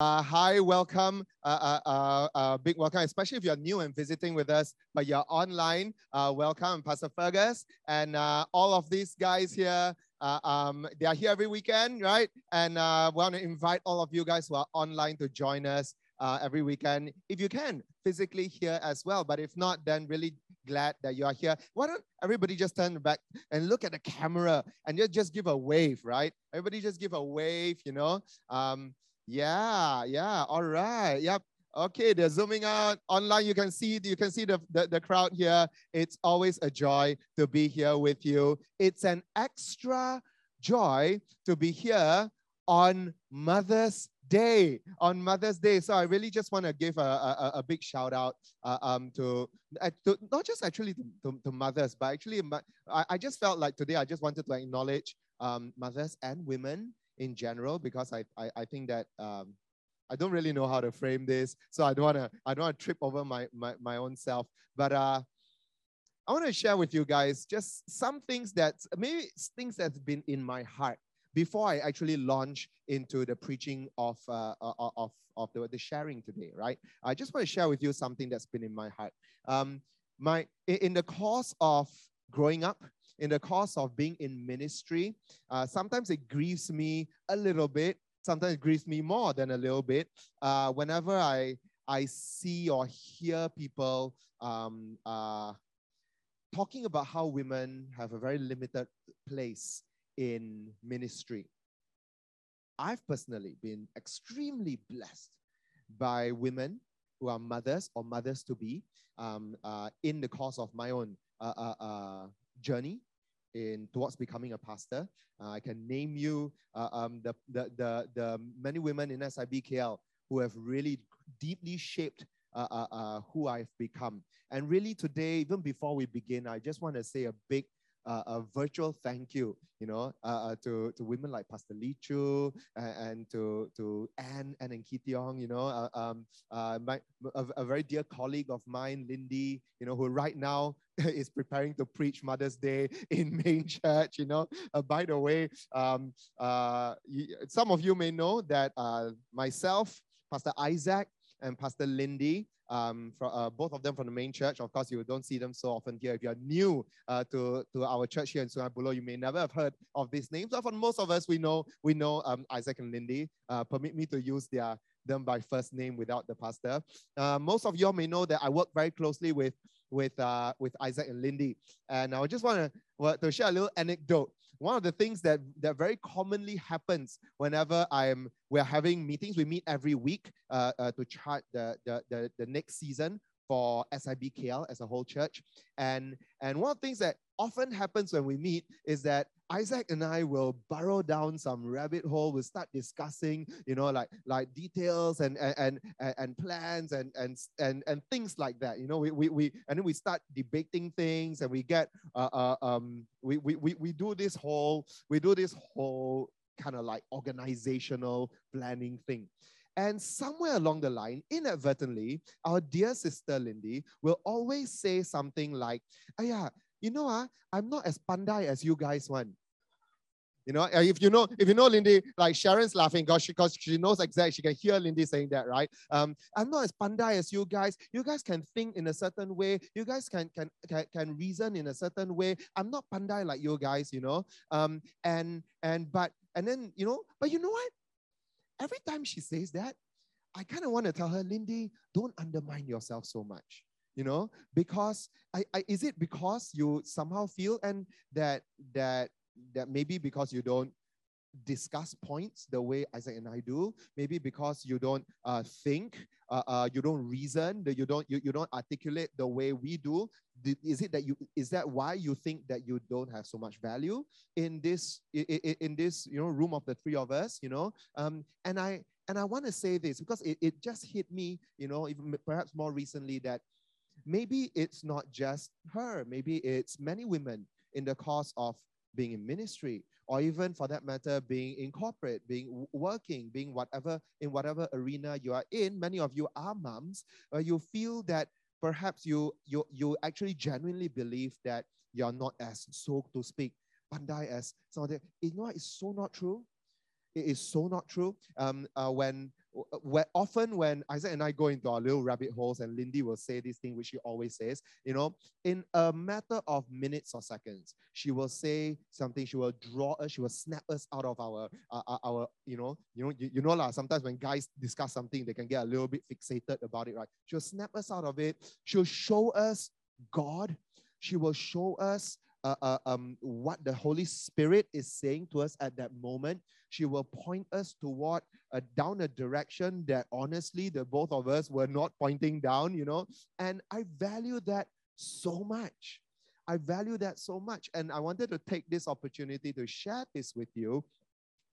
Uh, hi, welcome. Uh, uh, uh, uh, big welcome, especially if you're new and visiting with us, but you're online. Uh, welcome, Pastor Fergus, and all of these guys here. Um, they are here every weekend, right? And uh, we want to invite all of you guys who are online to join us uh, every weekend, if you can, physically here as well. But if not, then really glad that you are here. Why don't everybody just turn back and look at the camera and just, just give a wave, right? Everybody just give a wave, you know? Um, yeah, yeah. All right. Yep. Okay, they're zooming out online. You can see you can see the, the, the crowd here. It's always a joy to be here with you. It's an extra joy to be here on Mother's Day. On Mother's Day. So I really just want to give a, a, a big shout out uh, um, to, uh, to, not just actually to, to, to mothers, but actually I, I just felt like today I just wanted to acknowledge um, mothers and women in general because I, I, I think that um, I don't really know how to frame this, so I don't want to I don't want to trip over my, my my own self. But uh, I want to share with you guys just some things that maybe things that's been in my heart before I actually launch into the preaching of uh of of the, the sharing today. Right, I just want to share with you something that's been in my heart. Um, my in the course of growing up in the course of being in ministry, uh, sometimes it grieves me a little bit. Sometimes it grieves me more than a little bit. Uh, whenever I I see or hear people um, uh, talking about how women have a very limited place in ministry. I've personally been extremely blessed by women who are mothers or mothers to be um, uh, in the course of my own uh, uh, uh journey in towards becoming a pastor. Uh, I can name you uh, um, the, the, the, the many women in SIBKL who have really deeply shaped uh, uh, uh, who I've become. And really today, even before we begin, I just want to say a big uh, a virtual thank you, you know, uh, uh, to, to women like Pastor Lee Chu and, and to, to Anne, Anne and Kitiong, you know, uh, um, uh, my, a, a, very dear colleague of mine, Lindy, you know, who right now is preparing to preach Mother's Day in main church, you know. Uh, by the way, um, some of you may know that myself, Pastor Isaac, and Pastor Lindy, um, from, uh, both of them from the main church. Of course, you don't see them so often here. If you're new uh, to, to our church here in Sungai Buloh, you may never have heard of these names. But for most of us, we know we know um, Isaac and Lindy. Uh, permit me to use their them by first name without the pastor. Uh, most of y'all may know that I work very closely with with uh, with Isaac and Lindy, and I just want to to share a little anecdote one of the things that, that very commonly happens whenever I'm we're having meetings, we meet every week uh, uh, to chart the, the, the, the next season for SIBKL as a whole church. And, and one of the things that often happens when we meet is that Isaac and I will burrow down some rabbit hole. We'll start discussing, you know, like like details and and and, and plans and, and and and things like that. You know, we, we, we and then we start debating things and we get uh, uh um we, we we we do this whole we do this whole kind of like organizational planning thing. And somewhere along the line, inadvertently, our dear sister Lindy will always say something like, oh yeah, you know, uh, I'm not as pandai as you guys want. You know, uh, if you know, if you know Lindy, like Sharon's laughing because she, cause she knows exactly, she can hear Lindy saying that, right? Um, I'm not as pandai as you guys. You guys can think in a certain way. You guys can can can, can reason in a certain way. I'm not pandai like you guys, you know. Um, and and but and then you know, but you know what? every time she says that, I kind of want to tell her, Lindy, don't undermine yourself so much. You know, because I, I is it because you somehow feel and that that that maybe because you don't discuss points the way Isaac and I do. Maybe because you don't uh, think, uh, uh, you don't reason, that you don't you, you don't articulate the way we do. Is it that you is that why you think that you don't have so much value in this in, in this you know room of the three of us? You know, um, and I and I want to say this because it, it just hit me, you know, even perhaps more recently that maybe it's not just her, maybe it's many women in the course of being in ministry or even for that matter, being in corporate, being working, being whatever in whatever arena you are in. Many of you are moms. Uh, you feel that perhaps you you you actually genuinely believe that you're not as so to speak pandai as some of the. You know, it's so not true. It is so not true. Um, uh, when where often when Isaac and I go into our little rabbit holes, and Lindy will say this thing which she always says, you know, in a matter of minutes or seconds, she will say something. She will draw us. She will snap us out of our uh, our you know you know you, you know lah. Sometimes when guys discuss something, they can get a little bit fixated about it, right? She'll snap us out of it. She'll show us God. She will show us uh, uh, um, what the Holy Spirit is saying to us at that moment. She will point us toward uh, down a direction that honestly the both of us were not pointing down, you know. And I value that so much. I value that so much. And I wanted to take this opportunity to share this with you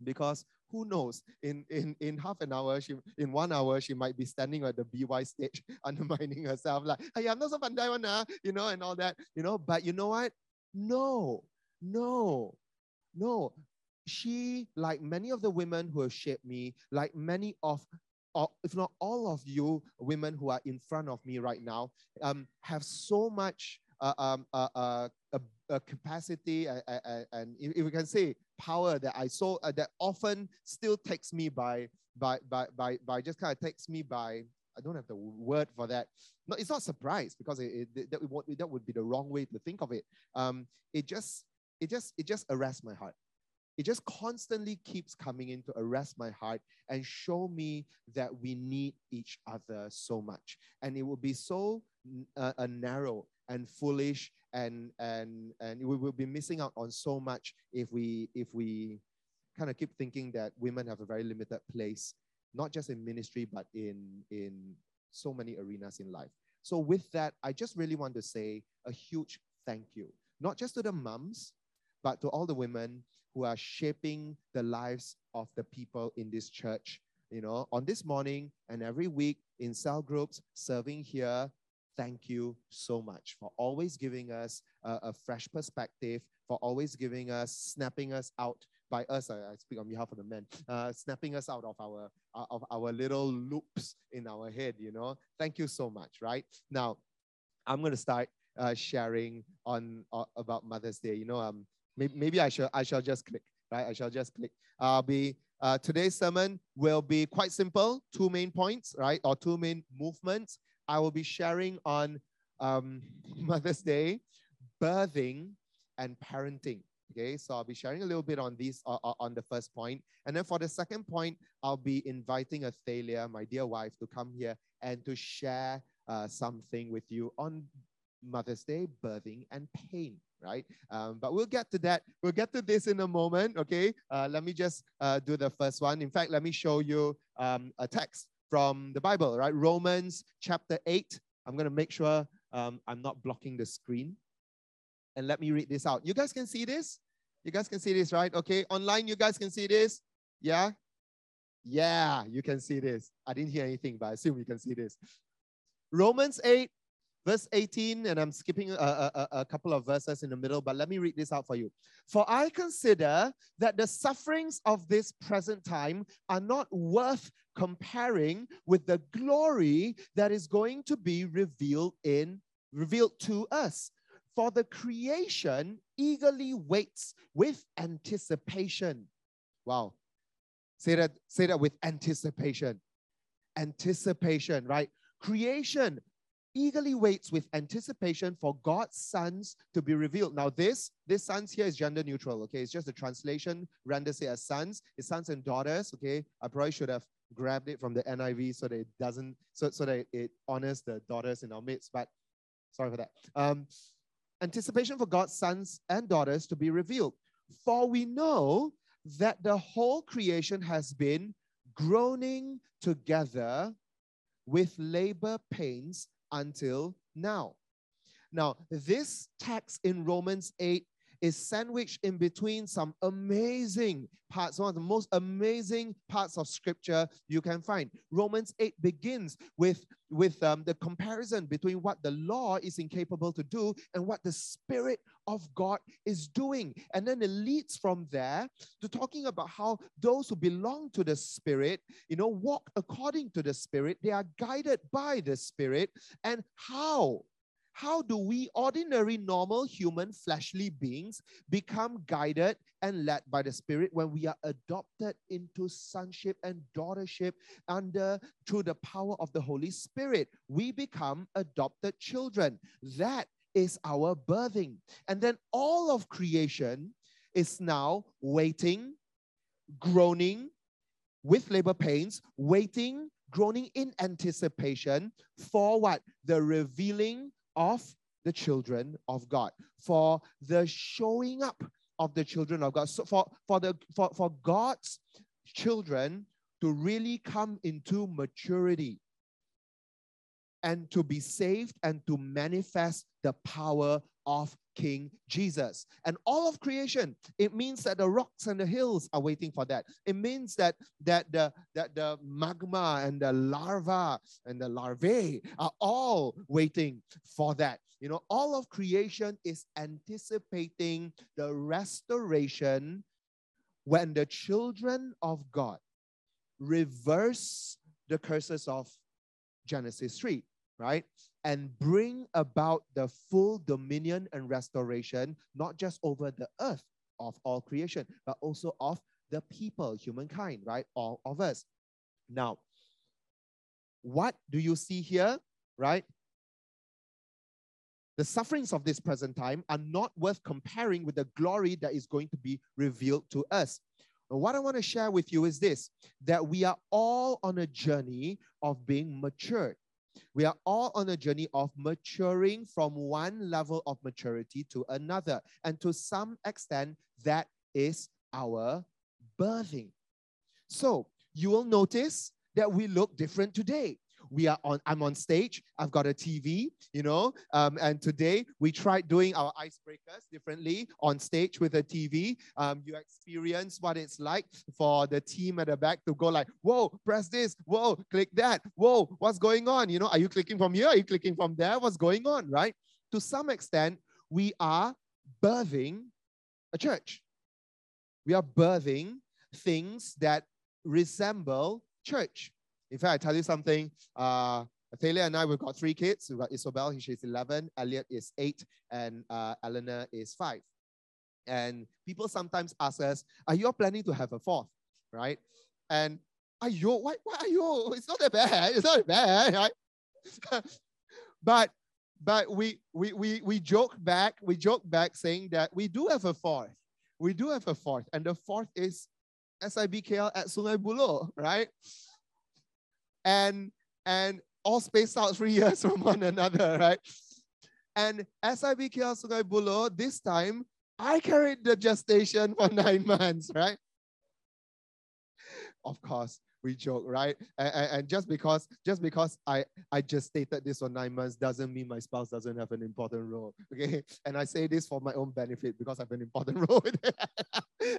because who knows in in in half an hour she in one hour she might be standing at the by stage undermining herself like hey i'm not so pandai one ah, you know and all that you know but you know what no no no. She, like many of the women who have shaped me, like many of, if not all of you women who are in front of me right now, um, have so much uh, um, uh, uh, a, capacity and, and if we can say power that I saw uh, that often still takes me by by by by, by just kind of takes me by I don't have the word for that. No, it's not surprise because it, it, that, would, that would be the wrong way to think of it. Um, it just it just it just arrests my heart it just constantly keeps coming in to arrest my heart and show me that we need each other so much. And it will be so uh, uh, narrow and foolish and and and we will be missing out on so much if we if we kind of keep thinking that women have a very limited place not just in ministry but in in so many arenas in life so with that i just really want to say a huge thank you not just to the moms but to all the women who are shaping the lives of the people in this church. You know, on this morning and every week in cell groups, serving here, thank you so much for always giving us a, a fresh perspective, for always giving us, snapping us out by us. I, I speak on behalf of the men, uh, snapping us out of our uh, of our little loops in our head. You know, thank you so much. Right now, I'm going to start uh, sharing on uh, about Mother's Day. You know, um, Maybe, maybe I shall I shall just click, right? I shall just click. I'll be uh, today's sermon will be quite simple, two main points, right? Or two main movements. I will be sharing on um, Mother's Day, birthing, and parenting. Okay, so I'll be sharing a little bit on these uh, uh on the first point, and then for the second point, I'll be inviting Athalia, my dear wife, to come here and to share uh, something with you on Mother's Day, birthing, and pain right? Um, but we'll get to that. We'll get to this in a moment, okay? Uh, let me just uh, do the first one. In fact, let me show you um, a text from the Bible, right? Romans chapter 8. I'm going to make sure um, I'm not blocking the screen. And let me read this out. You guys can see this? You guys can see this, right? Okay, online, you guys can see this? Yeah? Yeah, you can see this. I didn't hear anything, but I assume you can see this. Romans 8, Verse 18, and I'm skipping a, a, a, couple of verses in the middle, but let me read this out for you. For I consider that the sufferings of this present time are not worth comparing with the glory that is going to be revealed in revealed to us. For the creation eagerly waits with anticipation. Wow. Say that, say that with anticipation. Anticipation, right? Creation eagerly waits with anticipation for God's sons to be revealed. Now, this, this sons here is gender neutral, okay? It's just a translation renders it as sons. It's sons and daughters, okay? I probably should have grabbed it from the NIV so that it doesn't, so, so that it honors the daughters in our midst, but sorry for that. Um, anticipation for God's sons and daughters to be revealed. For we know that the whole creation has been groaning together with labor pains until now. Now, this text in Romans 8 is sandwiched in between some amazing parts, one of the most amazing parts of scripture you can find. Romans 8 begins with, with um, the comparison between what the law is incapable to do and what the Spirit of God is doing. And then it leads from there to talking about how those who belong to the Spirit, you know, walk according to the Spirit, they are guided by the Spirit, and how how do we, ordinary, normal, human, fleshly beings, become guided and led by the Spirit when we are adopted into sonship and daughtership under through the power of the Holy Spirit? We become adopted children. That is our birthing. And then all of creation is now waiting, groaning with labor pains, waiting, groaning in anticipation for what? The revealing of the children of God, for the showing up of the children of God. So for, for, the, for, for God's children to really come into maturity and to be saved and to manifest the power of King Jesus. And all of creation, it means that the rocks and the hills are waiting for that. It means that that the that the magma and the larva and the larvae are all waiting for that. You know, all of creation is anticipating the restoration when the children of God reverse the curses of Genesis 3 right? And bring about the full dominion and restoration, not just over the earth of all creation, but also of the people, humankind, right? All of us. Now, what do you see here, right? The sufferings of this present time are not worth comparing with the glory that is going to be revealed to us. And what I want to share with you is this that we are all on a journey of being matured. We are all on a journey of maturing from one level of maturity to another. And to some extent, that is our birthing. So you will notice that we look different today we are on i'm on stage. I've got a tv you know um, and today we tried doing our icebreakers differently on stage with a tv um, you experience what it's like for the team at the back to go like whoa press this. Whoa click that. Whoa what's going on? You know are you clicking from here? Are you clicking from there? What's going on? Right? To some extent we are birthing a church. We are birthing things that resemble church in fact, I tell you something. Uh, Taylor and I, we've got three kids. We've got Isobel, she's 11, Elliot is 8, and uh, Eleanor is 5. And people sometimes ask us, are you planning to have a fourth, right? And are you, why, why are you? It's not that bad. It's not that bad, right? but but we, we, we, we joke back, we joke back saying that we do have a fourth. We do have a fourth. And the fourth is SIBKL at Sungai Buloh, right? And and all spaced out three years from one another, right? And SIBKL Sungai Buloh, this time, I carried the gestation for nine months, right? Of course, we joke, right? And, and, just because just because I I just stated this for nine months doesn't mean my spouse doesn't have an important role. Okay, and I say this for my own benefit because I have an important role.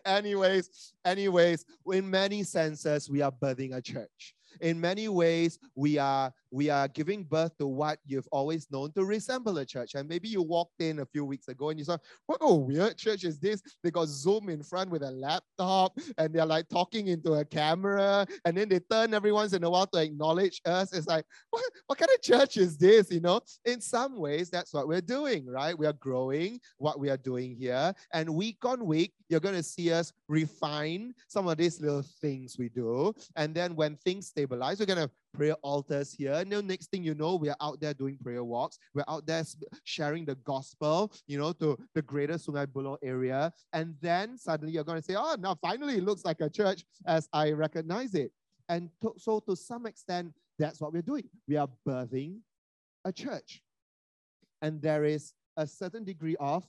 anyways, anyways, in many senses, we are birthing a church in many ways, we are we are giving birth to what you've always known to resemble a church. And maybe you walked in a few weeks ago and you saw, what a weird church is this? They got Zoom in front with a laptop and they're like talking into a camera. And then they turn every once in a while to acknowledge us. It's like, what, what kind of church is this? You know, in some ways, that's what we're doing, right? We are growing what we are doing here. And week on week, you're going to see us refine some of these little things we do. And then when things stabilize, we're going to prayer altars here. And then next thing you know, we're out there doing prayer walks. We're out there sharing the gospel, you know, to the greater Sungai Buloh area. And then suddenly you're going to say, oh, now finally it looks like a church as I recognize it. And to, so to some extent, that's what we're doing. We are birthing a church. And there is a certain degree of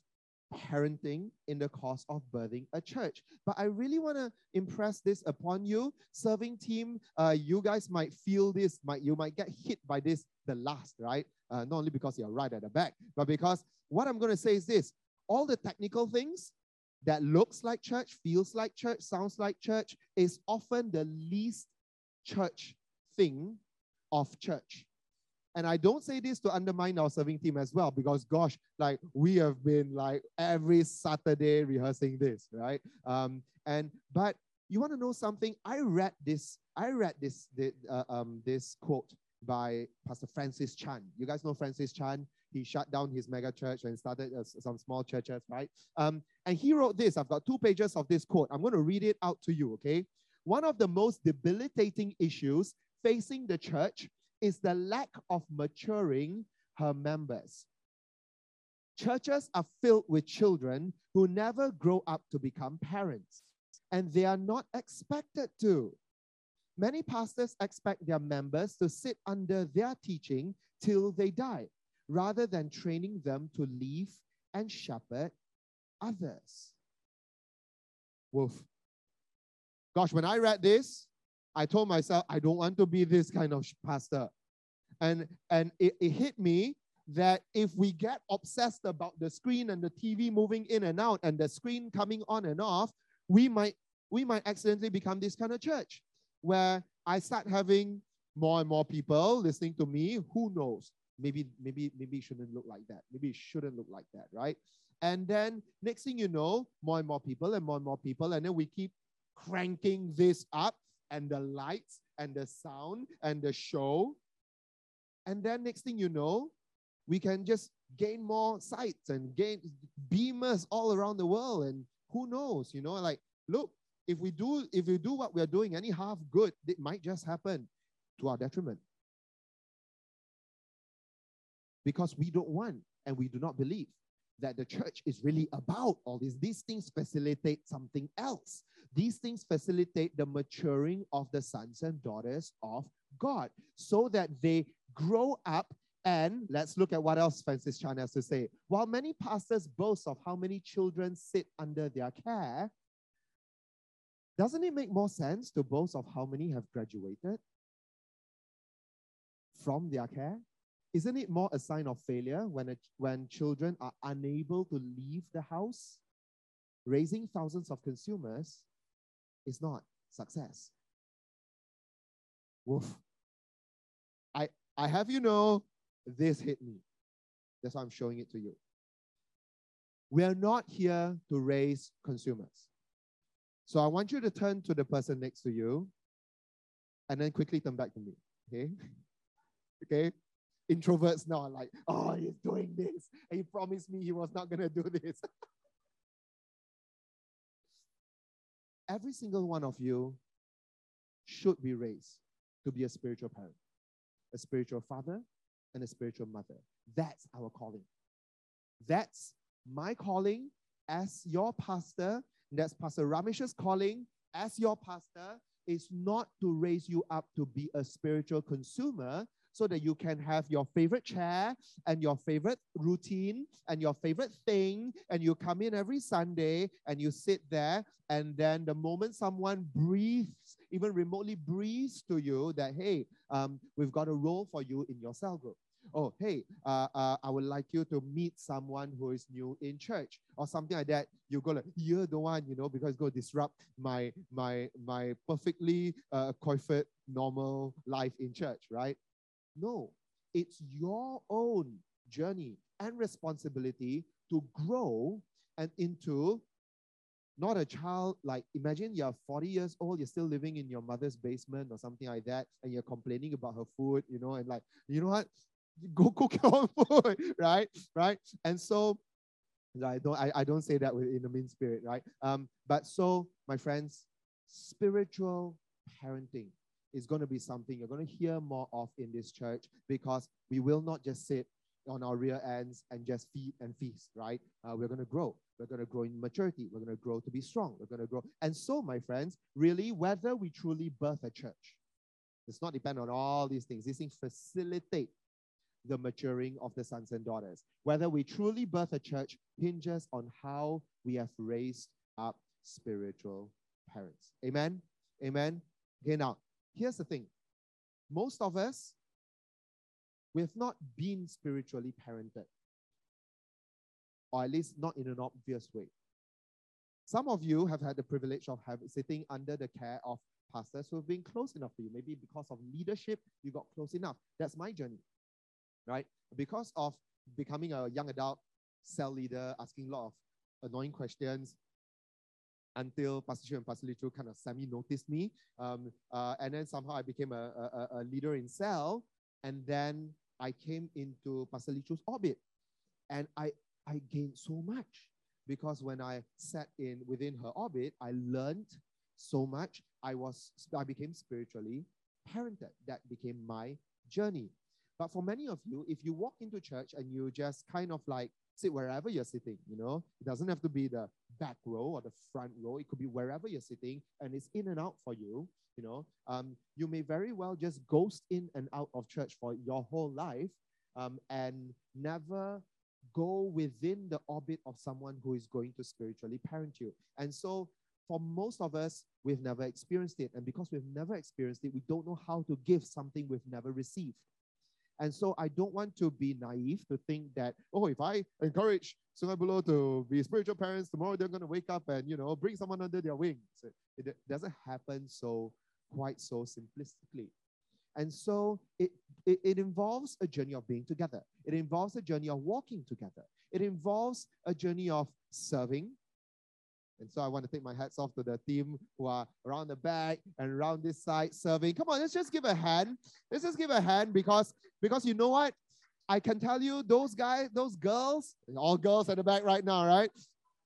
parenting in the course of birthing a church. But I really want to impress this upon you. Serving team, uh, you guys might feel this, might you might get hit by this the last, right? Uh, not only because you're right at the back, but because what I'm going to say is this: all the technical things that looks like church, feels like church, sounds like church, is often the least church thing of church. And I don't say this to undermine our serving team as well, because gosh, like we have been like every Saturday rehearsing this, right? Um, and but you want to know something? I read this. I read this this, uh, um, this quote by Pastor Francis Chan. You guys know Francis Chan? He shut down his mega church and started uh, some small churches, right? Um, and he wrote this. I've got two pages of this quote. I'm going to read it out to you, okay? One of the most debilitating issues facing the church is the lack of maturing her members. Churches are filled with children who never grow up to become parents, and they are not expected to. Many pastors expect their members to sit under their teaching till they die, rather than training them to leave and shepherd others. Wolf. Gosh, when I read this, I told myself, I don't want to be this kind of pastor. And, and it, it hit me that if we get obsessed about the screen and the TV moving in and out and the screen coming on and off, we might we might accidentally become this kind of church where I start having more and more people listening to me. Who knows? Maybe, maybe, maybe it shouldn't look like that. Maybe it shouldn't look like that, right? And then next thing you know, more and more people and more and more people, and then we keep cranking this up and the lights and the sound and the show. And then next thing you know, we can just gain more sites and gain beamers all around the world. And who knows, you know, like, look, if we do if we do what we're doing any half good, it might just happen to our detriment. Because we don't want and we do not believe that the church is really about all these. These things facilitate something else. These things facilitate the maturing of the sons and daughters of God so that they grow up. And let's look at what else Francis Chan has to say. While many pastors boast of how many children sit under their care, doesn't it make more sense to boast of how many have graduated from their care? Isn't it more a sign of failure when, a, when children are unable to leave the house? Raising thousands of consumers is not success. Woof. I, I have you know, this hit me. That's why I'm showing it to you. We are not here to raise consumers. So I want you to turn to the person next to you and then quickly turn back to me. Okay? okay? Introverts now are like, oh, he's doing this. And he promised me he was not going to do this. Every single one of you should be raised to be a spiritual parent, a spiritual father, and a spiritual mother. That's our calling. That's my calling as your pastor that's Pastor Ramesh's calling as your pastor is not to raise you up to be a spiritual consumer so that you can have your favorite chair and your favorite routine and your favorite thing and you come in every sunday and you sit there and then the moment someone breathes even remotely breathes to you that hey um, we've got a role for you in your cell group oh, hey, uh, uh, I would like you to meet someone who is new in church or something like that. You go like, you're the one, you know, because go disrupt my my my perfectly uh, comfort normal life in church, right? No, it's your own journey and responsibility to grow and into not a child like imagine you're 40 years old you're still living in your mother's basement or something like that and you're complaining about her food you know and like you know what go cook your own food, right? Right? And so I don't I, I don't say that in a mean spirit, right? Um, but so my friends, spiritual parenting is going to be something you're going to hear more of in this church because we will not just sit on our rear ends and just feed and feast, right? Uh, we're going to grow. We're going to grow in maturity. We're going to grow to be strong. We're going to grow. And so, my friends, really, whether we truly birth a church, it's not depend on all these things. These things facilitate the maturing of the sons and daughters. Whether we truly birth a church hinges on how we have raised up spiritual parents. Amen? Amen? Okay, now, here's the thing. Most of us, we have not been spiritually parented, or at least not in an obvious way. Some of you have had the privilege of having, sitting under the care of pastors who have been close enough to you. Maybe because of leadership, you got close enough. That's my journey right? Because of becoming a young adult cell leader, asking a lot of annoying questions, until Pastor Chu and Pastor Lichu kind of semi-noticed me. Um, uh, and then somehow I became a, a, a, leader in cell. And then I came into Pastor Lichu's orbit. And I, I gained so much because when I sat in within her orbit, I learned so much. I was I became spiritually parented. That became my journey. But for many of you, if you walk into church and you just kind of like sit wherever you're sitting, you know, it doesn't have to be the back row or the front row. It could be wherever you're sitting and it's in and out for you, you know. Um, you may very well just ghost in and out of church for your whole life um, and never go within the orbit of someone who is going to spiritually parent you. And so for most of us, we've never experienced it. And because we've never experienced it, we don't know how to give something we've never received. And so I don't want to be naive to think that, oh, if I encourage Sungai Buloh to be spiritual parents, tomorrow they're going to wake up and, you know, bring someone under their wings. It doesn't happen so quite so simplistically. And so it, it, it, involves a journey of being together. It involves a journey of walking together. It involves a journey of serving. And so I want to take my hats off to the team who are around the back and around this side serving. Come on, let's just give a hand. Let's just give a hand because, because you know what? I can tell you those guys, those girls, all girls at the back right now, right?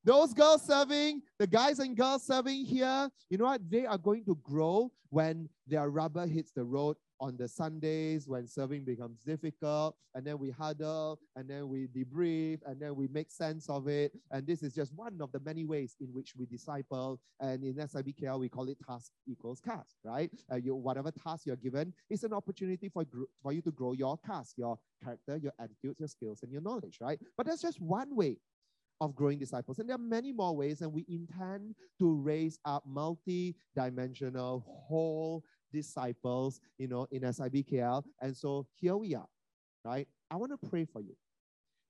Those girls serving, the guys and girls serving here, you know what? They are going to grow when their rubber hits the road on the Sundays when serving becomes difficult, and then we huddle, and then we debrief, and then we make sense of it. And this is just one of the many ways in which we disciple. And in SIBKL, we call it task equals CASK, right? Uh, you, whatever task you're given is an opportunity for, for you to grow your CASK, your character, your attitudes, your skills, and your knowledge, right? But that's just one way of growing disciples. And there are many more ways, and we intend to raise up multi dimensional, whole disciples, you know, in SIBKL. And so here we are, right? I want to pray for you.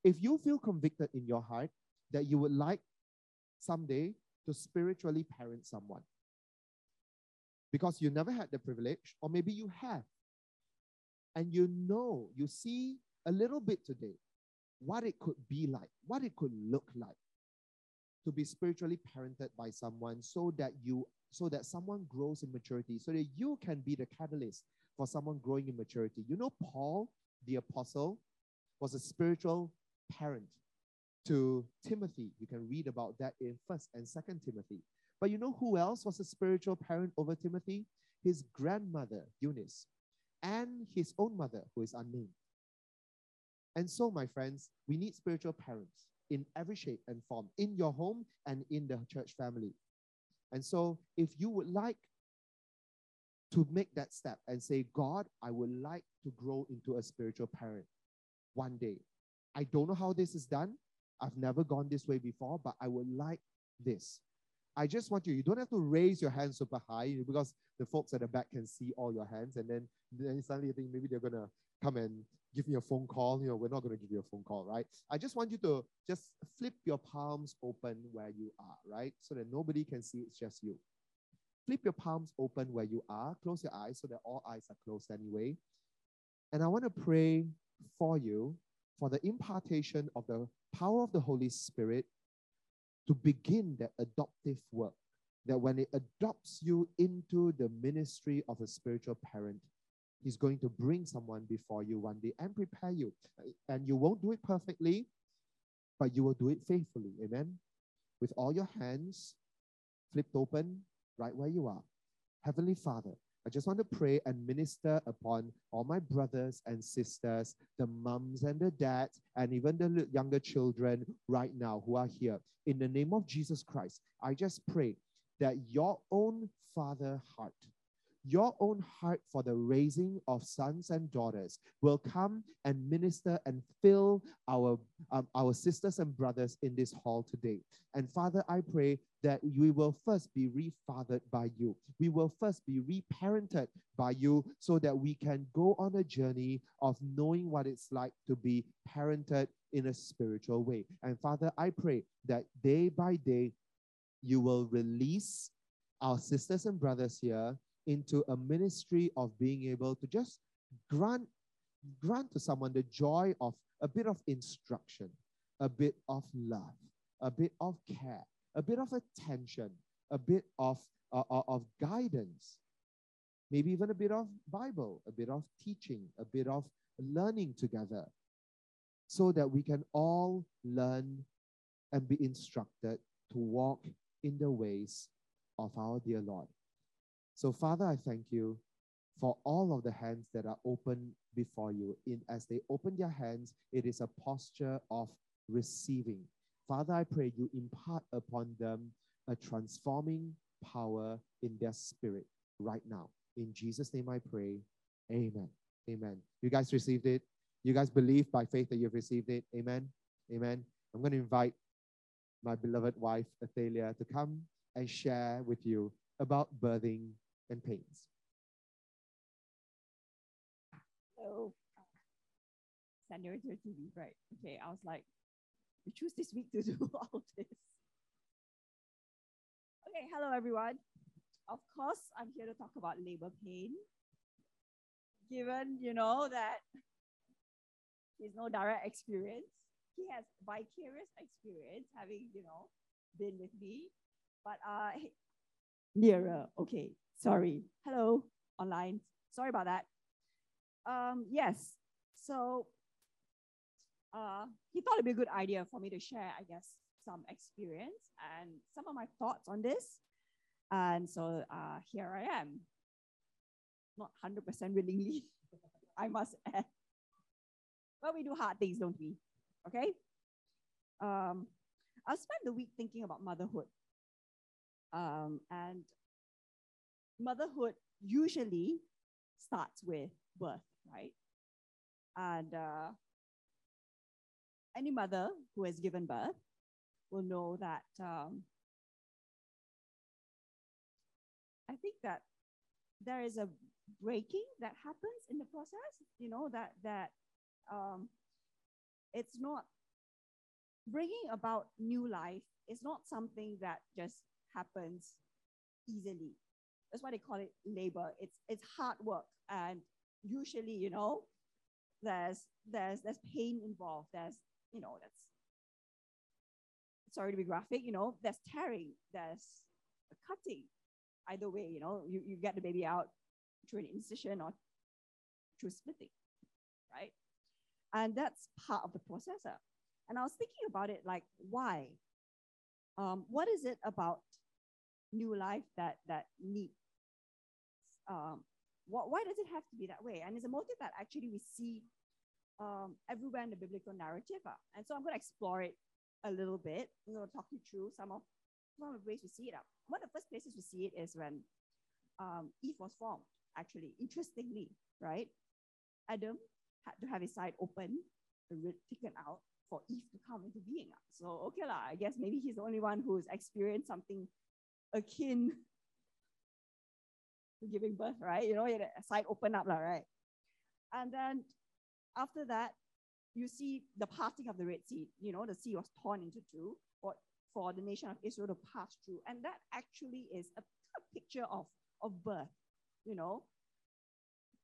If you feel convicted in your heart that you would like someday to spiritually parent someone, because you never had the privilege, or maybe you have, and you know, you see a little bit today what it could be like, what it could look like to be spiritually parented by someone so that you so that someone grows in maturity, so that you can be the catalyst for someone growing in maturity. You know, Paul, the apostle, was a spiritual parent to Timothy. You can read about that in First and Second Timothy. But you know who else was a spiritual parent over Timothy? His grandmother, Eunice, and his own mother, who is unnamed. And so, my friends, we need spiritual parents in every shape and form, in your home and in the church family. And so, if you would like to make that step and say, God, I would like to grow into a spiritual parent one day. I don't know how this is done. I've never gone this way before, but I would like this. I just want you, you don't have to raise your hands super high because the folks at the back can see all your hands. And then, then suddenly you think maybe they're going to come and give me a phone call. You know, we're not going to give you a phone call, right? I just want you to just flip your palms open where you are, right? So that nobody can see it's just you. Flip your palms open where you are. Close your eyes so that all eyes are closed anyway. And I want to pray for you for the impartation of the power of the Holy Spirit to begin that adoptive work. That when it adopts you into the ministry of a spiritual parent, He's going to bring someone before you one day and prepare you. And you won't do it perfectly, but you will do it faithfully. Amen. With all your hands flipped open right where you are. Heavenly Father, I just want to pray and minister upon all my brothers and sisters, the mums and the dads, and even the younger children right now who are here. In the name of Jesus Christ, I just pray that your own father heart your own heart for the raising of sons and daughters will come and minister and fill our, um, our sisters and brothers in this hall today. And Father, I pray that we will first be refathered by you. We will first be reparented by you so that we can go on a journey of knowing what it's like to be parented in a spiritual way. And Father, I pray that day by day, you will release our sisters and brothers here into a ministry of being able to just grant grant to someone the joy of a bit of instruction, a bit of love, a bit of care, a bit of attention, a bit of, uh, uh of guidance maybe even a bit of Bible, a bit of teaching, a bit of learning together, so that we can all learn and be instructed to walk in the ways of our dear Lord. So, Father, I thank you for all of the hands that are open before you. In as they open their hands, it is a posture of receiving. Father, I pray you impart upon them a transforming power in their spirit right now. In Jesus' name I pray. Amen. Amen. You guys received it? You guys believe by faith that you've received it? Amen. Amen. I'm going to invite my beloved wife, Athalia, to come and share with you about birthing and pains. Oh, TV, right? Okay, I was like, we choose this week to do all this. Okay, hello everyone. Of course, I'm here to talk about labor pain. Given, you know, that he's no direct experience, he has vicarious experience having, you know, been with me. But uh nearer, okay, sorry. Hello, online. Sorry about that. Um, yes, so uh, he thought it'd be a good idea for me to share, I guess, some experience and some of my thoughts on this. And so uh, here I am, not 100% willingly, I must add. But we do hard things, don't we? Okay? Um, I spent the week thinking about motherhood. Um, and motherhood usually starts with birth, right? And uh, any mother who has given birth will know that um, I think that there is a breaking that happens in the process. You know that that um, it's not bringing about new life. It's not something that just happens easily. That's why they call it labor. It's it's hard work, and usually, you know, there's there's there's pain involved. There's you know that's sorry to be graphic. You know, there's tearing. There's cutting. Either way, you know, you, you get the baby out through an incision or through splitting, right? And that's part of the processor. And I was thinking about it like, why? Um, what is it about new life that that needs um, what, why does it have to be that way? And it's a motive that actually we see um, everywhere in the biblical narrative. Uh. And so I'm going to explore it a little bit. I'm going to talk you through some of, some of the ways we see it. Uh. One of the first places we see it is when um, Eve was formed, actually, interestingly, right? Adam had to have his side open, the taken out for Eve to come into being. Uh. So, okay, lah, I guess maybe he's the only one who's experienced something akin giving birth, right? You know, a side open up, right? And then after that, you see the parting of the Red Sea. You know, the sea was torn into two for, for the nation of Israel to pass through. And that actually is a, a picture of, of birth. You know,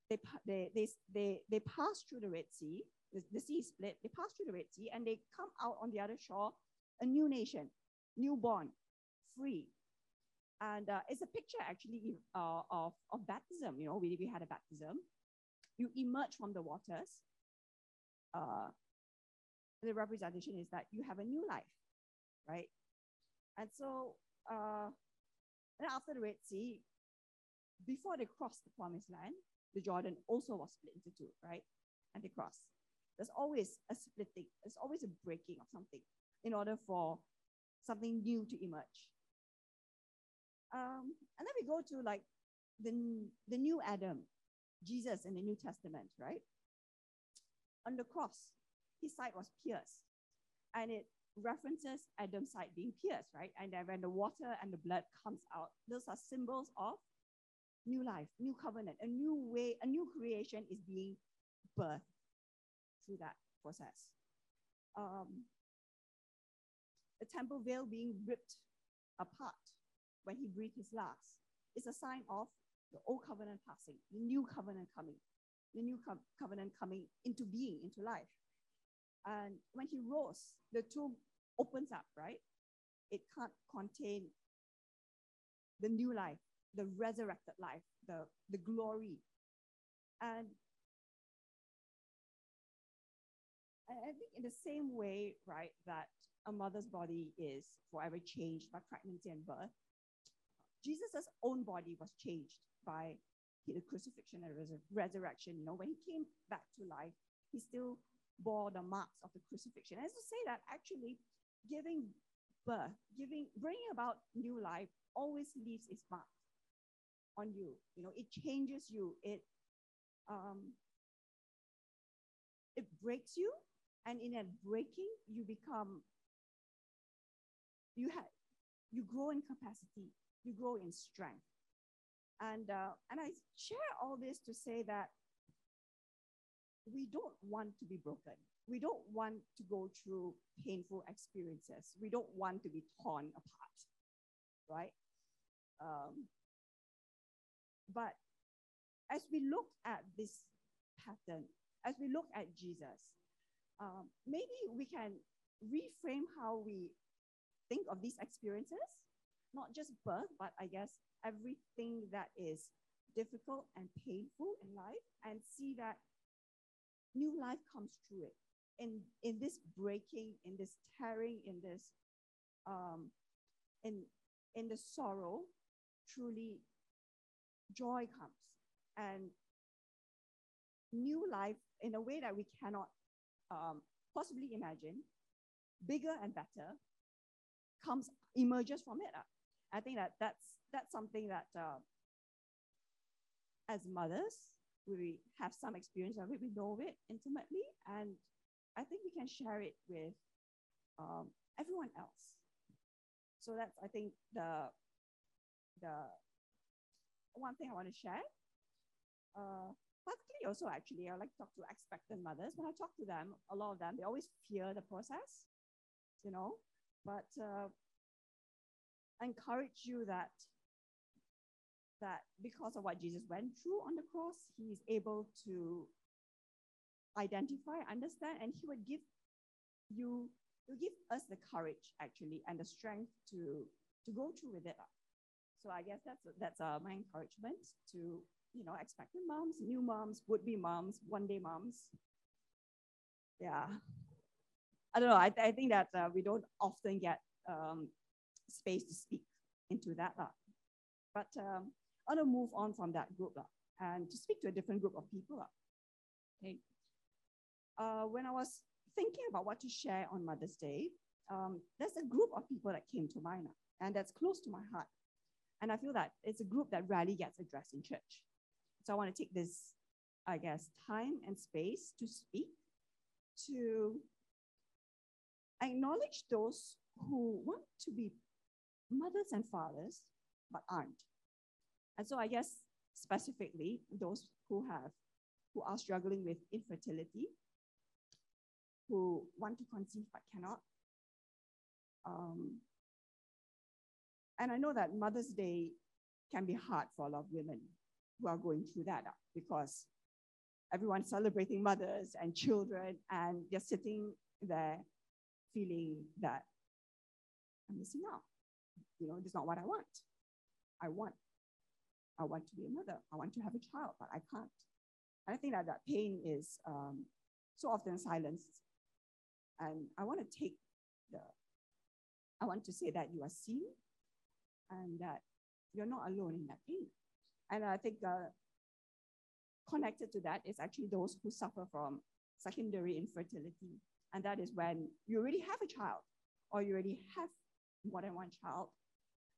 they, they, they, they, they pass through the Red Sea, the, the sea split, they pass through the Red Sea, and they come out on the other shore, a new nation, newborn, free, and uh, it's a picture actually uh, of, of baptism. You know, we, we had a baptism. You emerge from the waters. Uh, the representation is that you have a new life, right? And so, uh, and after the Red Sea, before they crossed the promised land, the Jordan also was split into two, right? And they crossed. There's always a splitting, there's always a breaking of something in order for something new to emerge. Um, and then we go to like the, the new Adam, Jesus in the New Testament, right? On the cross, his side was pierced. And it references Adam's side being pierced, right? And then when the water and the blood comes out, those are symbols of new life, new covenant, a new way, a new creation is being birthed through that process. Um, the temple veil being ripped apart when he breathed his last. It's a sign of the old covenant passing, the new covenant coming, the new co- covenant coming into being, into life. And when he rose, the tomb opens up, right? It can't contain the new life, the resurrected life, the, the glory. And I think in the same way, right, that a mother's body is forever changed by pregnancy and birth, Jesus' own body was changed by the crucifixion and resur- resurrection. You know, when he came back to life, he still bore the marks of the crucifixion. As to say that actually giving birth, giving, bringing about new life always leaves its mark on you. You know, it changes you. It um, it breaks you, and in that breaking, you become you have you grow in capacity, you grow in strength. And uh, and I share all this to say that we don't want to be broken. We don't want to go through painful experiences. We don't want to be torn apart, right? Um, but as we look at this pattern, as we look at Jesus, um, maybe we can reframe how we think of these experiences, not just birth, but I guess everything that is difficult and painful in life, and see that new life comes through it. In, in this breaking, in this tearing, in this, um, in, in the sorrow, truly joy comes. And new life in a way that we cannot um, possibly imagine, bigger and better, comes emerges from it. I think that that's that's something that uh, as mothers we have some experience of it, we know it intimately, and I think we can share it with um, everyone else. So that's I think the the one thing I want to share. Uh, particularly also actually, I like to talk to expectant mothers. When I talk to them, a lot of them they always fear the process, you know. But uh, encourage you that that because of what Jesus went through on the cross, he is able to identify, understand, and he would give you, to give us the courage actually and the strength to to go through with it. So I guess that's that's uh, my encouragement to you know expectant moms, new moms, would be moms, one day moms. Yeah, I don't know. I, I think that uh, we don't often get um, space to speak into that. But um, I want to move on from that group uh, and to speak to a different group of people. Uh. Okay. Uh, when I was thinking about what to share on Mother's Day, um, there's a group of people that came to mind, and that's close to my heart. And I feel that it's a group that rarely gets addressed in church. So I want to take this, I guess, time and space to speak, to acknowledge those who want to be mothers and fathers, but aren't. And so I guess specifically those who have, who are struggling with infertility, who want to conceive but cannot. Um, and I know that Mother's Day can be hard for a lot of women who are going through that because everyone's celebrating mothers and children, and they're sitting there feeling that I'm missing out. You know, is not what I want. I want, I want to be a mother. I want to have a child, but I can't. And I think that that pain is um, so often silenced. And I want to take the, I want to say that you are seen and that you're not alone in that pain. And I think uh, connected to that is actually those who suffer from secondary infertility. And that is when you already have a child or you already have more than one child,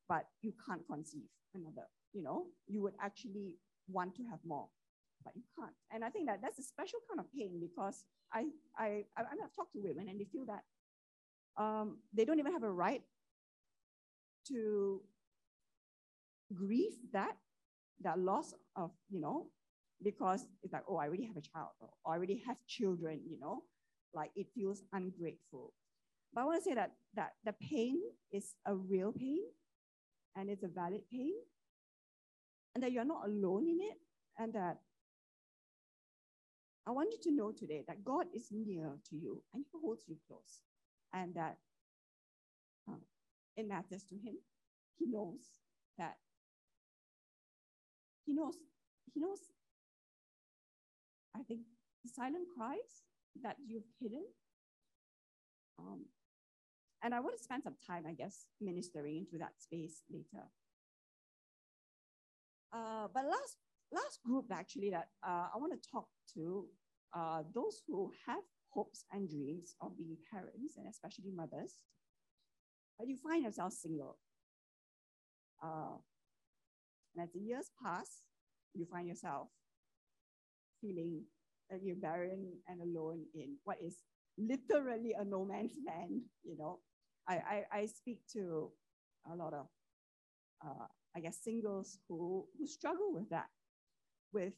but you can't conceive another. You know, you would actually want to have more, but you can't. And I think that that's a special kind of pain because I, I, I I've talked to women and they feel that um, they don't even have a right to grieve that that loss of you know because it's like oh i already have a child or i already have children you know like it feels ungrateful but I want to say that, that the pain is a real pain and it's a valid pain, and that you're not alone in it, and that I want you to know today that God is near to you and He holds you close, and that uh, it matters to Him. He knows that He knows, He knows, I think, the silent cries that you've hidden. Um, and I want to spend some time, I guess, ministering into that space later. Uh, but last last group actually that uh, I want to talk to uh, those who have hopes and dreams of being parents and especially mothers, but you find yourself single. Uh, and as the years pass, you find yourself feeling that you're barren and alone in what is literally a no man's land. You know, I, I, I speak to a lot of, uh, I guess, singles who, who struggle with that, with,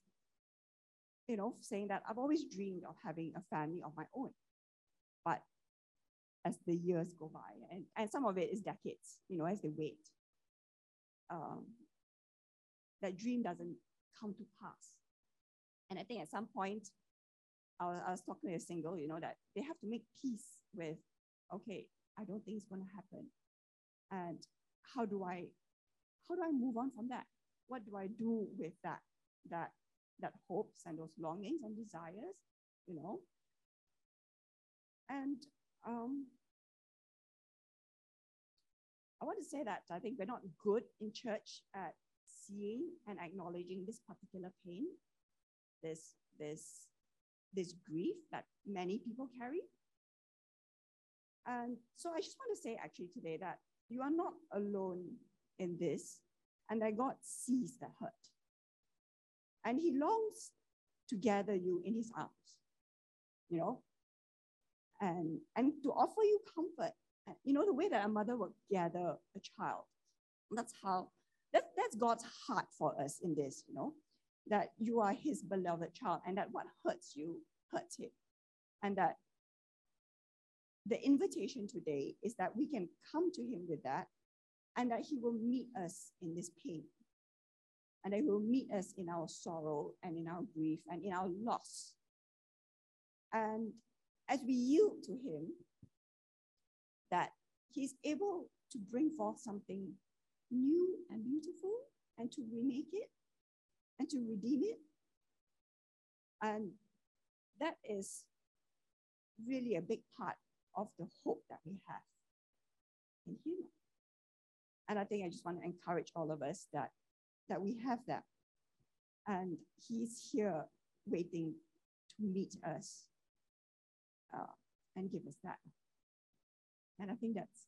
you know, saying that I've always dreamed of having a family of my own. But as the years go by, and, and some of it is decades, you know, as they wait, um, that dream doesn't come to pass. And I think at some point, I was, I was talking to a single, you know, that they have to make peace with, okay, I don't think it's going to happen. And how do I, how do I move on from that? What do I do with that, that, that hopes and those longings and desires, you know? And um, I want to say that I think we're not good in church at seeing and acknowledging this particular pain, this, this, this grief that many people carry. And so I just want to say actually today that you are not alone in this, and that God sees the hurt. And He longs to gather you in His arms, you know, and, and to offer you comfort. You know, the way that a mother would gather a child. That's how, that, that's God's heart for us in this, you know, that you are His beloved child and that what hurts you hurts Him. And that the invitation today is that we can come to him with that and that he will meet us in this pain. And that he will meet us in our sorrow and in our grief and in our loss. And as we yield to him that he's able to bring forth something new and beautiful and to remake it and to redeem it. And that is really a big part of the hope that we have in Him. And I think I just want to encourage all of us that, that we have that. And He's here waiting to meet us uh, and give us that. And I think that's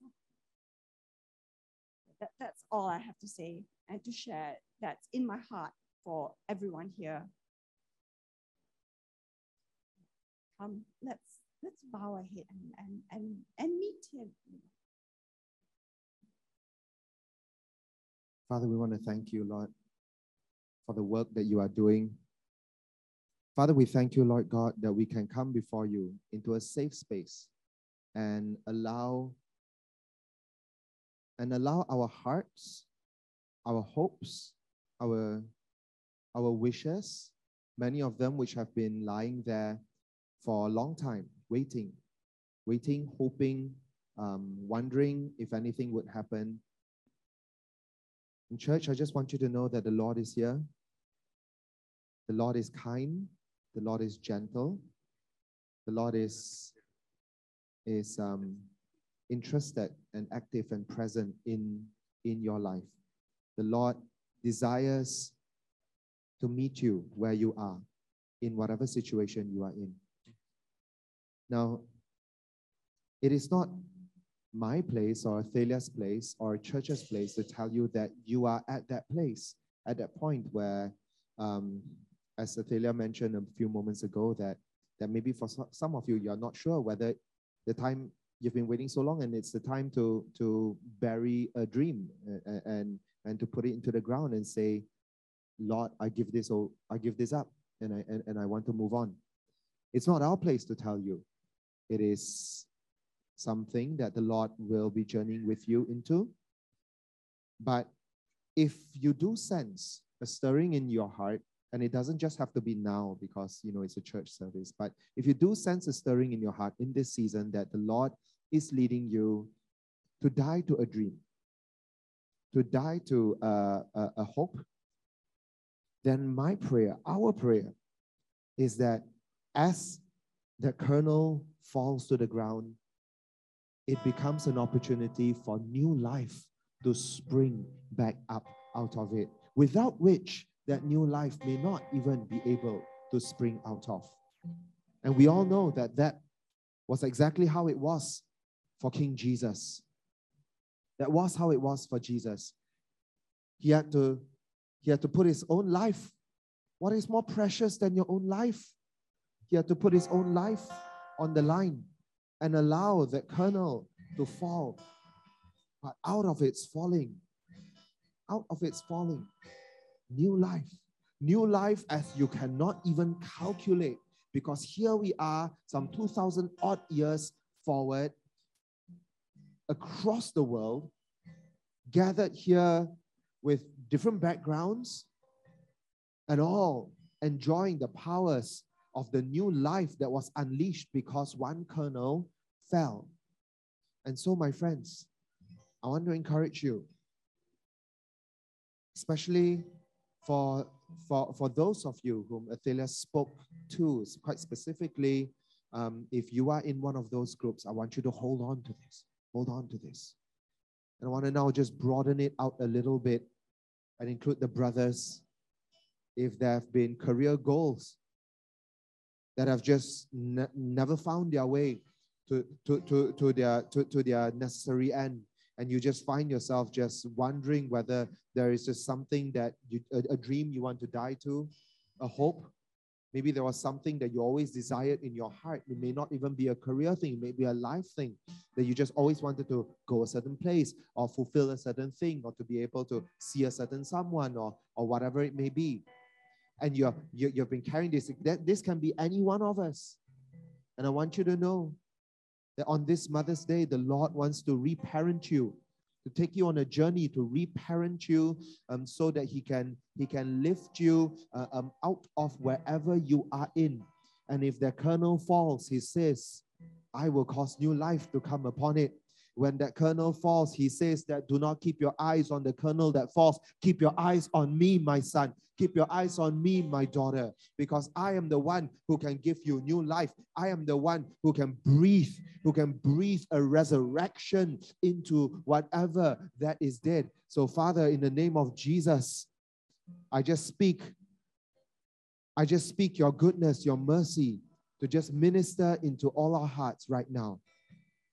that, that's all I have to say and to share that's in my heart for everyone here. Come, let's let's bow our head and, and, and, and meet him. Father, we want to thank you, Lord, for the work that you are doing. Father, we thank you, Lord God, that we can come before you into a safe space and allow and allow our hearts, our hopes, our our wishes, many of them which have been lying there for a long time, waiting, waiting, hoping, um, wondering if anything would happen. In church, I just want you to know that the Lord is here. The Lord is kind. The Lord is gentle. The Lord is, is um, interested and active and present in, in your life. The Lord desires to meet you where you are, in whatever situation you are in. Now, it is not my place or Thalia's place or church's place to tell you that you are at that place, at that point where, um, as Thalia mentioned a few moments ago, that, that maybe for some of you, you're not sure whether the time you've been waiting so long and it's the time to, to bury a dream and, and, and to put it into the ground and say, Lord, I give this, I give this up and I, and, and I want to move on. It's not our place to tell you. It is something that the Lord will be journeying with you into. But if you do sense a stirring in your heart, and it doesn't just have to be now because you know it's a church service, but if you do sense a stirring in your heart in this season that the Lord is leading you to die to a dream, to die to a, a, a hope, then my prayer, our prayer, is that as the kernel falls to the ground, it becomes an opportunity for new life to spring back up out of it, without which that new life may not even be able to spring out of. And we all know that that was exactly how it was for King Jesus. That was how it was for Jesus. He had to, he had to put his own life. What is more precious than your own life? He had to put his own life on the line and allow that kernel to fall. But out of its falling, out of its falling, new life. New life as you cannot even calculate because here we are, some 2,000 odd years forward, across the world, gathered here with different backgrounds and all enjoying the powers of the new life that was unleashed because one kernel fell. And so, my friends, I want to encourage you, especially for, for, for those of you whom Athalia spoke to, quite specifically, um, if you are in one of those groups, I want you to hold on to this. Hold on to this. And I want to now just broaden it out a little bit and include the brothers. If there have been career goals that have just ne- never found their way to, to, to, to, their, to, to their necessary end, and you just find yourself just wondering whether there is just something that you, a, a dream you want to die to, a hope. Maybe there was something that you always desired in your heart. It may not even be a career thing, it may be a life thing that you just always wanted to go a certain place or fulfill a certain thing or to be able to see a certain someone or, or whatever it may be. And you're, you, you've been carrying this. That, this can be any one of us. And I want you to know that on this Mother's Day, the Lord wants to reparent you, to take you on a journey to reparent you, um, so that He can He can lift you uh, um, out of wherever you are in. And if the kernel falls, He says, "I will cause new life to come upon it." When that kernel falls, he says that do not keep your eyes on the kernel that falls. Keep your eyes on me, my son. Keep your eyes on me, my daughter, because I am the one who can give you new life. I am the one who can breathe, who can breathe a resurrection into whatever that is dead. So, Father, in the name of Jesus, I just speak. I just speak your goodness, your mercy to just minister into all our hearts right now.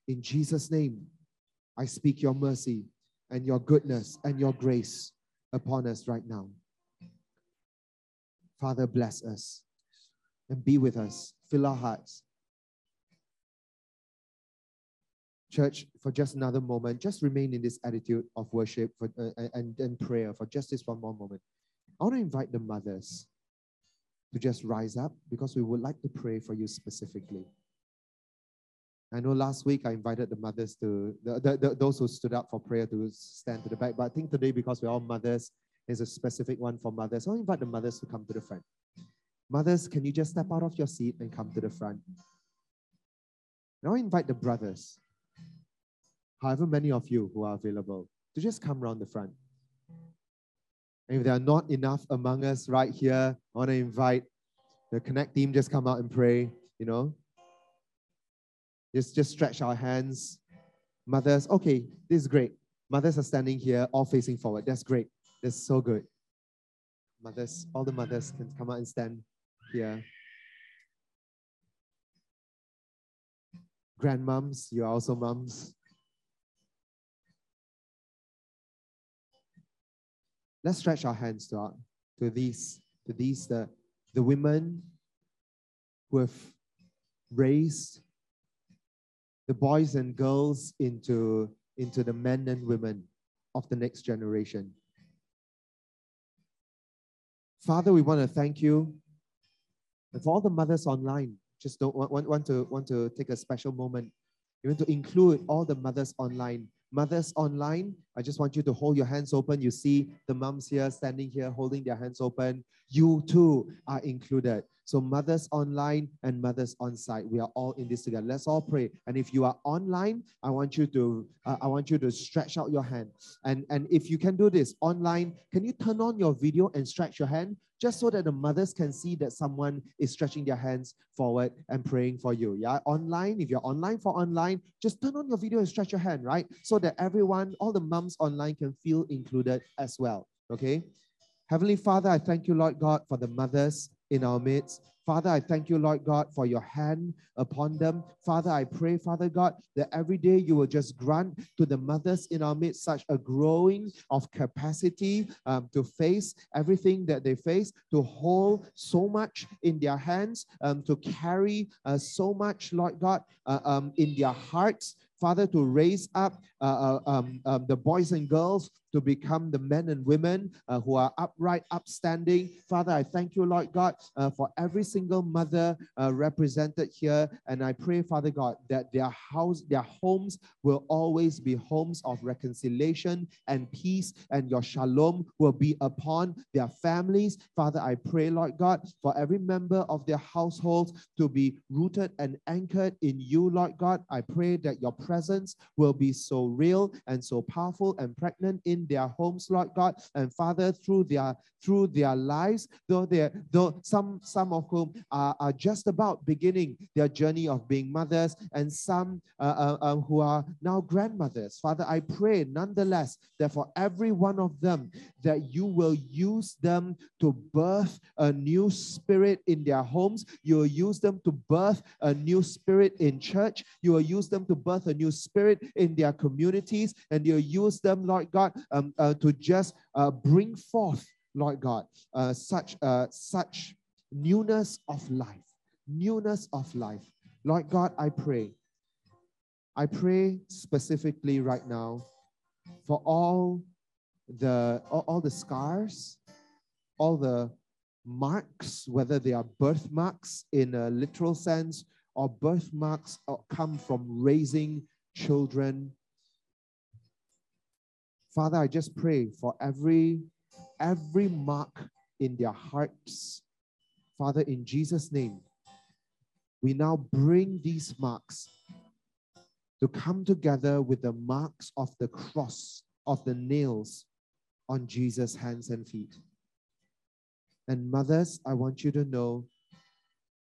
In Jesus' name, I speak your mercy and your goodness and your grace upon us right now. Father, bless us and be with us. Fill our hearts. Church, for just another moment, just remain in this attitude of worship for, uh, and, and prayer for just this one more moment. I want to invite the mothers to just rise up because we would like to pray for you specifically. I know last week I invited the mothers to, the, the, the, those who stood up for prayer to stand to the back, but I think today, because we're all mothers, there's a specific one for mothers. I'll invite the mothers to come to the front. Mothers, can you just step out of your seat and come to the front? Now invite the brothers, however many of you who are available, to just come around the front. And if there are not enough among us right here, I want to invite the Connect team just come out and pray, you know. Just, just stretch our hands. Mothers, okay, this is great. Mothers are standing here, all facing forward. That's great. That's so good. Mothers, all the mothers can come out and stand here. Grandmoms, you're also moms. Let's stretch our hands to, our, to these, to these the, the women who have raised the boys and girls into, into the men and women of the next generation. Father, we want to thank you. And for all the mothers online, just don't want, want, want, to, want to take a special moment. We want to include all the mothers online. Mothers online, I just want you to hold your hands open. You see the moms here standing here holding their hands open. You too are included. So mothers online and mothers on site, we are all in this together. Let's all pray. And if you are online, I want you to uh, I want you to stretch out your hand. And and if you can do this online, can you turn on your video and stretch your hand just so that the mothers can see that someone is stretching their hands forward and praying for you. Yeah, online, if you're online for online, just turn on your video and stretch your hand, right? So that everyone, all the moms online can feel included as well. Okay. Heavenly Father, I thank you, Lord God, for the mothers in our midst. Father, I thank you, Lord God, for your hand upon them. Father, I pray, Father God, that every day you will just grant to the mothers in our midst such a growing of capacity um, to face everything that they face, to hold so much in their hands, um, to carry uh, so much, Lord God, uh, um, in their hearts. Father, to raise up uh, uh um, um, the boys and girls to become the men and women uh, who are upright, upstanding. Father, I thank you, Lord God, uh, for every single mother uh, represented here. And I pray, Father God, that their house, their homes will always be homes of reconciliation and peace, and your shalom will be upon their families. Father, I pray, Lord God, for every member of their households to be rooted and anchored in you, Lord God. I pray that your presence will be so real and so powerful and pregnant in their homes, Lord God, and Father, through their through their lives, though they though some some of whom are, are just about beginning their journey of being mothers, and some uh, uh, uh, who are now grandmothers. Father, I pray nonetheless that for every one of them, that you will use them to birth a new spirit in their homes. You will use them to birth a new spirit in church. You will use them to birth a new spirit in their communities, and you'll use them, Lord God, um, uh, to just uh, bring forth Lord God, uh, such, uh, such newness of life, newness of life. Lord God, I pray. I pray specifically right now for all the all, all the scars, all the marks, whether they are birthmarks in a literal sense or birthmarks come from raising children. Father, I just pray for every every mark in their hearts. Father, in Jesus' name, we now bring these marks to come together with the marks of the cross, of the nails on Jesus' hands and feet. And mothers, I want you to know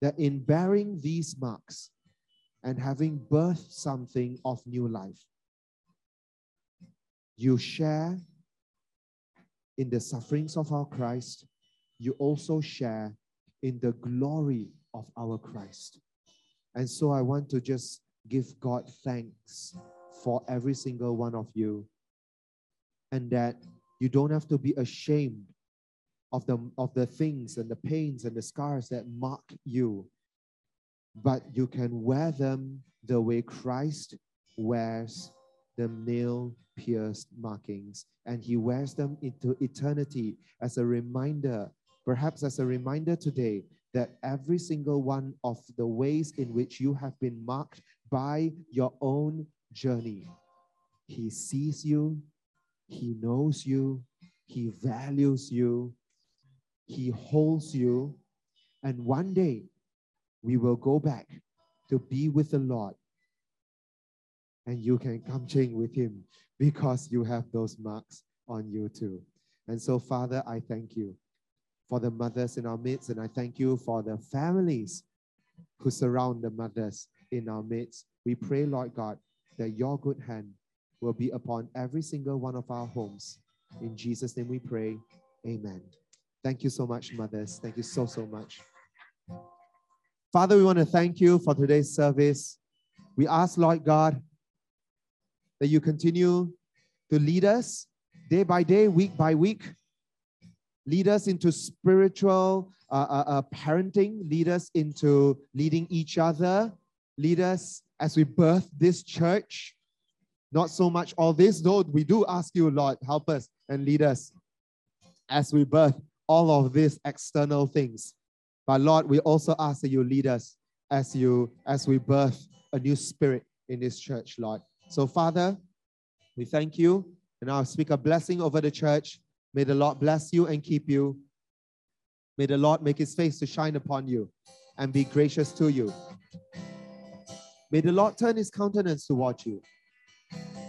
that in bearing these marks and having birthed something of new life, you share in the sufferings of our Christ, you also share in the glory of our Christ. And so I want to just give God thanks for every single one of you. And that you don't have to be ashamed of the, of the things and the pains and the scars that mark you, but you can wear them the way Christ wears the nail pierced markings, and he wears them into eternity as a reminder, perhaps as a reminder today, that every single one of the ways in which you have been marked by your own journey, he sees you, he knows you, he values you, he holds you, and one day we will go back to be with the Lord and you can come chain with him because you have those marks on you too. And so, Father, I thank you for the mothers in our midst, and I thank you for the families who surround the mothers in our midst. We pray, Lord God, that your good hand will be upon every single one of our homes. In Jesus' name we pray. Amen. Thank you so much, mothers. Thank you so, so much. Father, we want to thank you for today's service. We ask, Lord God, that you continue to lead us day by day, week by week. Lead us into spiritual uh, uh, uh, parenting, lead us into leading each other, lead us as we birth this church. Not so much all this, though we do ask you, Lord, help us and lead us as we birth all of these external things. But Lord, we also ask that you lead us as you as we birth a new spirit in this church, Lord. So, Father, we thank you. And I'll speak a blessing over the church. May the Lord bless you and keep you. May the Lord make his face to shine upon you and be gracious to you. May the Lord turn his countenance towards you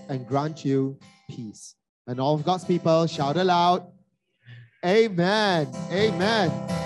and grant you peace. And all of God's people shout aloud. Amen. Amen.